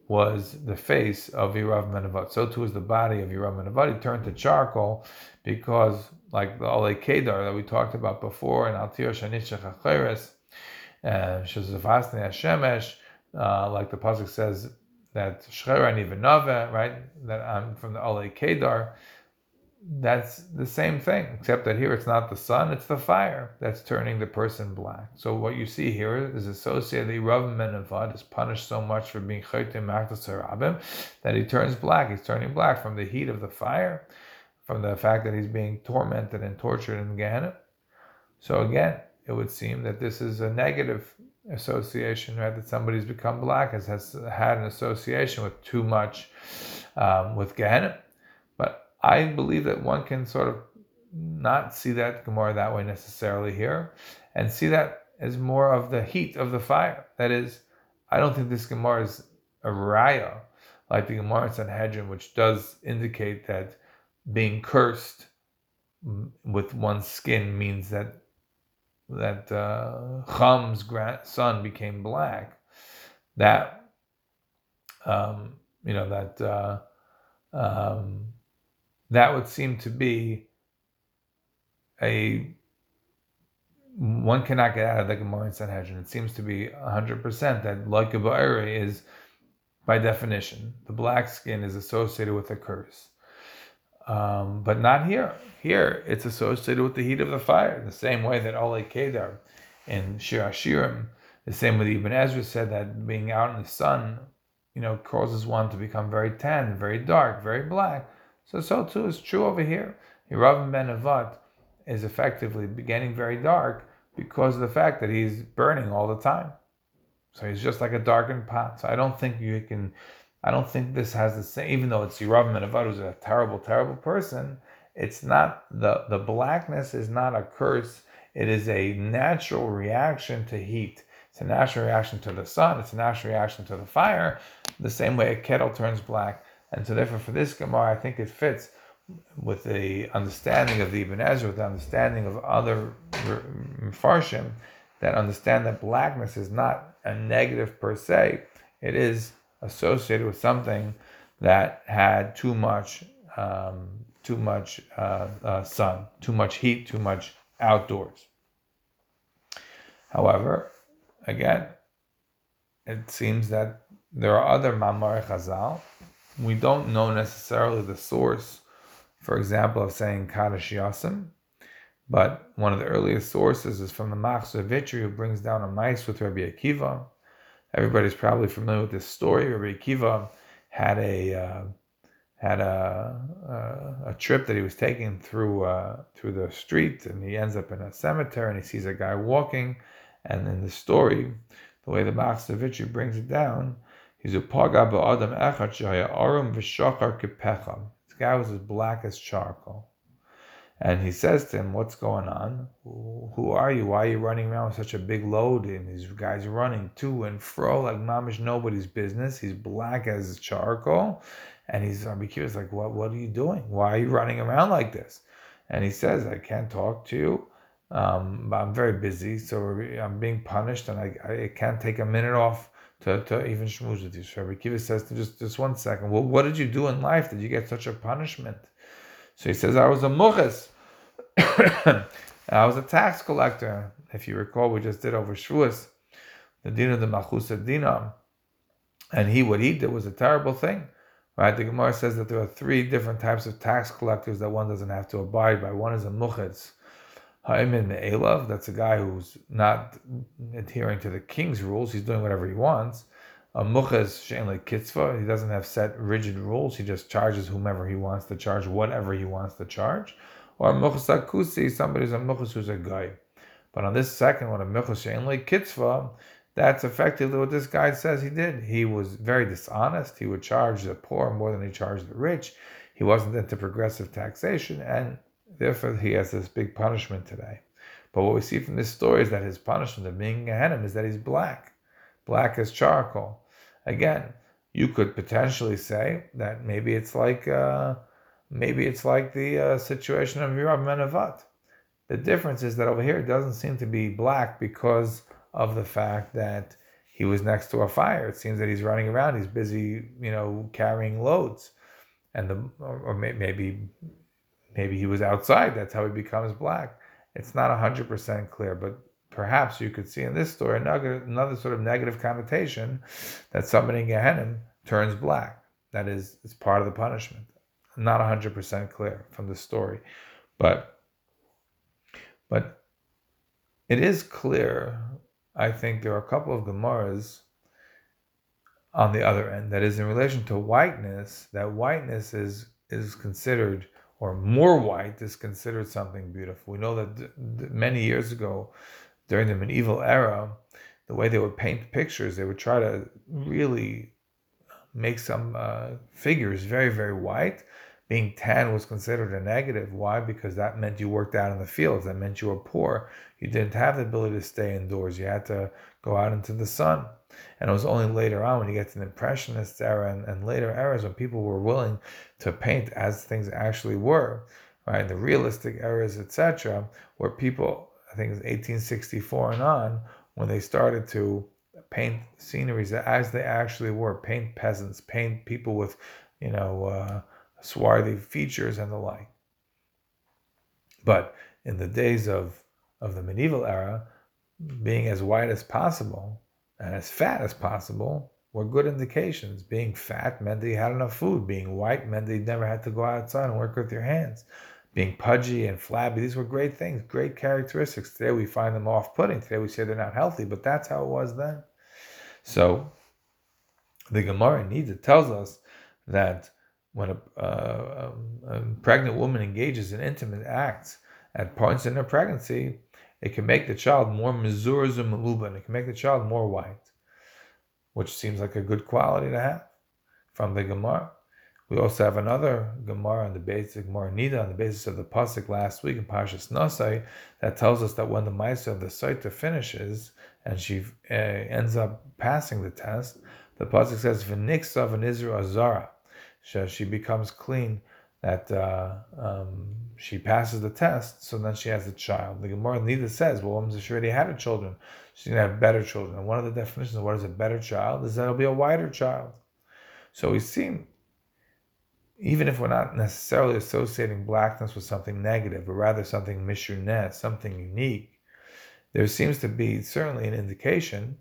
was the face of Yeravam ben Nevat. So too was the body of Yeravam ben Nevat. He turned to charcoal because, like the Ole Kedar that we talked about before, and Altir Shanishach Acheres, and Shazavasni Hashemesh, uh, like the pasuk says that Shchera Nivanave, right? That I'm from the Ole Kedar that's the same thing, except that here it's not the sun, it's the fire that's turning the person black. So what you see here is associated the Rav Menavad is punished so much for being chaytim machtas that he turns black. He's turning black from the heat of the fire, from the fact that he's being tormented and tortured in Gehenna. So again, it would seem that this is a negative association, right? That somebody's become black has, has had an association with too much um, with Gehenna. I believe that one can sort of not see that Gemara that way necessarily here, and see that as more of the heat of the fire. That is, I don't think this Gemara is a raya like the Gemara in Sanhedrin, which does indicate that being cursed with one's skin means that that uh, Cham's son became black. That um, you know that uh, um, that would seem to be a one cannot get out of the Gemara in Sanhedrin. It seems to be 100% that like is, by definition, the black skin is associated with a curse. Um, but not here. Here, it's associated with the heat of the fire, the same way that Ole Kedar in Shir the same that Ibn Ezra said that being out in the sun, you know, causes one to become very tan, very dark, very black. So, so too is true over here. Yeravam ben Nevat is effectively getting very dark because of the fact that he's burning all the time. So he's just like a darkened pot. So I don't think you can, I don't think this has the same, even though it's Yeravam ben Nevat who's a terrible, terrible person, it's not the the blackness is not a curse. It is a natural reaction to heat. It's a natural reaction to the sun. It's a natural reaction to the fire. The same way a kettle turns black. And so therefore, for this Gemara, I think it fits with the understanding of the Ibn Ezra, with the understanding of other Farshim, that understand that blackness is not a negative per se. It is associated with something that had too much, um, too much uh, uh, sun, too much heat, too much outdoors. However, again, it seems that there are other Mamar Chazal. We don't know necessarily the source, for example, of saying Kaddish Yasim, but one of the earliest sources is from the Machzor Vitri, who brings down a mice with Rabbi Akiva. Everybody's probably familiar with this story. Rabbi Akiva had a uh, had a, a, a trip that he was taking through uh, through the street, and he ends up in a cemetery, and he sees a guy walking. And in the story, the way the Machzor Vitri brings it down, This guy was as black as charcoal. And he says to him, What's going on? Who are you? Why are you running around with such a big load? And these guys running to and fro like mamish nobody's business. He's black as charcoal. And he's Rabbi Akiva's like, What what are you doing? Why are you running around like this? And he says, I can't talk to you. Um, I'm very busy, so I'm being punished, and I, I can't take a minute off to, to even schmooze with you. So Rabbi Akiva says to just just one second. Well, what did you do in life? Did you get such a punishment? So he says, I was a muchas. I was a tax collector. If you recall, we just did over Shavuos, the din of the Machusa Dinam. And he, what he did was a terrible thing. Right? The Gemara says that there are three different types of tax collectors that one doesn't have to abide by. One is a muchetz. That's a guy who's not adhering to the king's rules. He's doing whatever he wants. A muchez shein like kitzva, he doesn't have set rigid rules. He just charges whomever he wants to charge, whatever he wants to charge. Or muchez akusi, somebody's a muchez who's a guy. But on this second one, a muchez shein like kitzva, that's effectively what this guy says he did. He was very dishonest. He would charge the poor more than he charged the rich. He wasn't into progressive taxation, and therefore he has this big punishment today. But what we see from this story is that his punishment of being Gehenna is that he's black, black as charcoal. Again, you could potentially say that maybe it's like uh, maybe it's like the uh, situation of Yeravam ben Nevat. The difference is that over here it doesn't seem to be black because of the fact that he was next to a fire. It seems that he's running around. He's busy, you know, carrying loads, and the or maybe maybe he was outside. That's how he becomes black. It's not hundred percent clear, but perhaps you could see in this story another, another sort of negative connotation that somebody in Gehenna turns black. That is, it's part of the punishment. Not 100% clear from the story, but but it is clear. I think there are a couple of Gemaras on the other end that is in relation to whiteness. That whiteness is is considered or more white is considered something beautiful. We know that many years ago, during the medieval era, the way they would paint pictures, they would try to really make some uh, figures very, very white. Being tan was considered a negative. Why? Because that meant you worked out in the fields. That meant you were poor. You didn't have the ability to stay indoors. You had to go out into the sun. And it was only later on when you get to the Impressionist era and, and later eras when people were willing to paint as things actually were, right? The realistic eras, etc., where people I think it was 1864 and on, when they started to paint sceneries as they actually were, paint peasants, paint people with, you know, uh, swarthy features and the like. But in the days of, of the medieval era, being as white as possible and as fat as possible were good indications. Being fat meant that you had enough food. Being white meant that you never had to go outside and work with your hands being pudgy and flabby. These were great things, great characteristics. Today we find them off putting. Today we say they're not healthy, but that's how it was then. So the Gemara Nida tells us that when a, uh, a, pregnant woman engages in intimate acts at points in her pregnancy, it can make the child more mezuzah maluban. It can make the child more white, which seems like a good quality to have from the Gemara. We also have another Gemara on the basic Gemara Nida on the basis of the pasuk last week in Parshas Nasai that tells us that when the Maisa of the Saita finishes and she uh, ends up passing the test, the pasuk says "V'niksav an Israel Azara," so she becomes clean. That uh, um, she passes the test, so then she has a child. The Gemara Nida says, "Well, she already had a children, she's gonna have better children." And one of the definitions of what is a better child is that it'll be a whiter child. So we see even if we're not necessarily associating blackness with something negative, but rather something mishuneh, something unique, there seems to be certainly an indication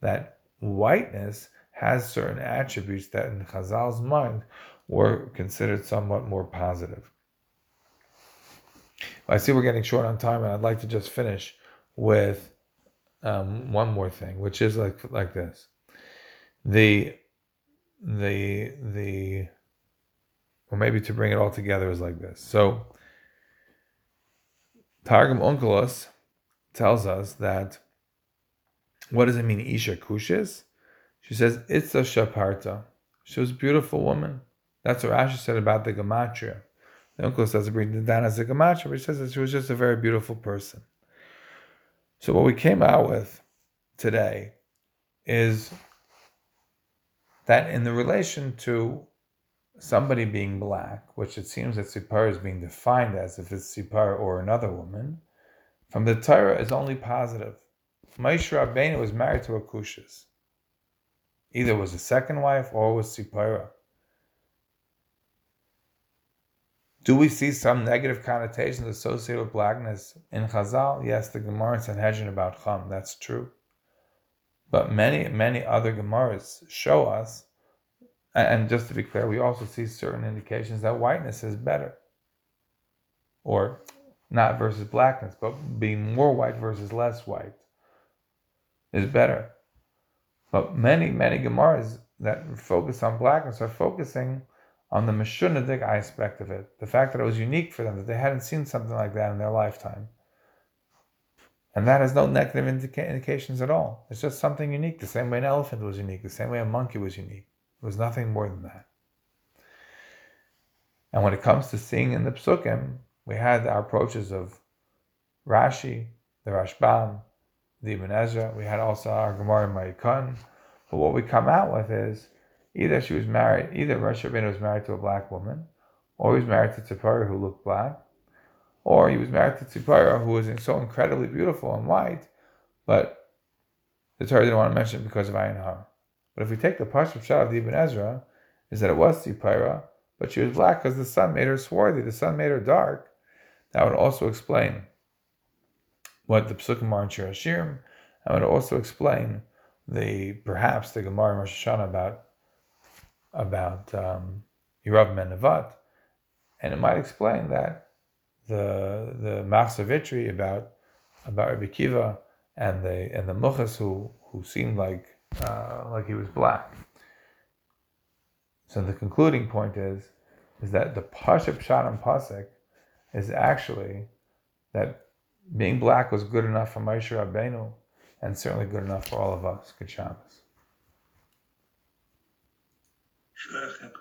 that whiteness has certain attributes that in Chazal's mind were considered somewhat more positive. I see we're getting short on time, and I'd like to just finish with um, one more thing, which is like like this: the the the or maybe to bring it all together is like this. So, Targum Onkelos tells us that what does it mean, Isha Kushis? She says, It's a Shaparta. She was a beautiful woman. That's what Rashi said about the Gematria. The Onkelos doesn't bring it down as a Gematria, but he says that she was just a very beautiful person. So, what we came out with today is that in the relation to somebody being black, which it seems that Sipar is being defined as if it's Sipar or another woman, from the Torah is only positive. Moshe Rabbeinu was married to a Kushas. Either was a second wife or was Sipara. Do we see some negative connotations associated with blackness in Chazal? Yes, the Gemara in Sanhedrin about Chum, that's true. But many, many other Gemaras show us and just to be clear, we also see certain indications that whiteness is better. Or not versus blackness, but being more white versus less white is better. But many, many Gemaras that focus on blackness are focusing on the Meshunadik aspect of it. The fact that it was unique for them, that they hadn't seen something like that in their lifetime. And that has no negative indica- indications at all. It's just something unique, the same way an elephant was unique, the same way a monkey was unique. It was nothing more than that. And when it comes to seeing in the psukim, we had our approaches of Rashi, the Rashbam, the Ibn Ezra. We had also our Gemara Ma'ikon. But what we come out with is either she was married, either Rosh Rabbeinu was married to a black woman, or he was married to Tzipora who looked black, or he was married to Tzipora who was so incredibly beautiful and white, but the Torah didn't want to mention it because of Ayin Har. But if we take the Pashup of the Ibn Ezra, is that it was Tzipora, but she was black because the sun made her swarthy, the sun made her dark. That would also explain what the Psukim are in Shir Hashirim, and would also explain the perhaps the Gemara in Rosh Hashanah about about um, Yeravam ben Nevat, and it might explain that the the Machzor Vitri about about Rabbi Kiva and the and the Muchas who who seemed like uh, like he was black. So the concluding point is, is that the Pasha Pshat and Pasik is actually that being black was good enough for Moshe Rabbeinu and certainly good enough for all of us. Good Shabbos. Shuach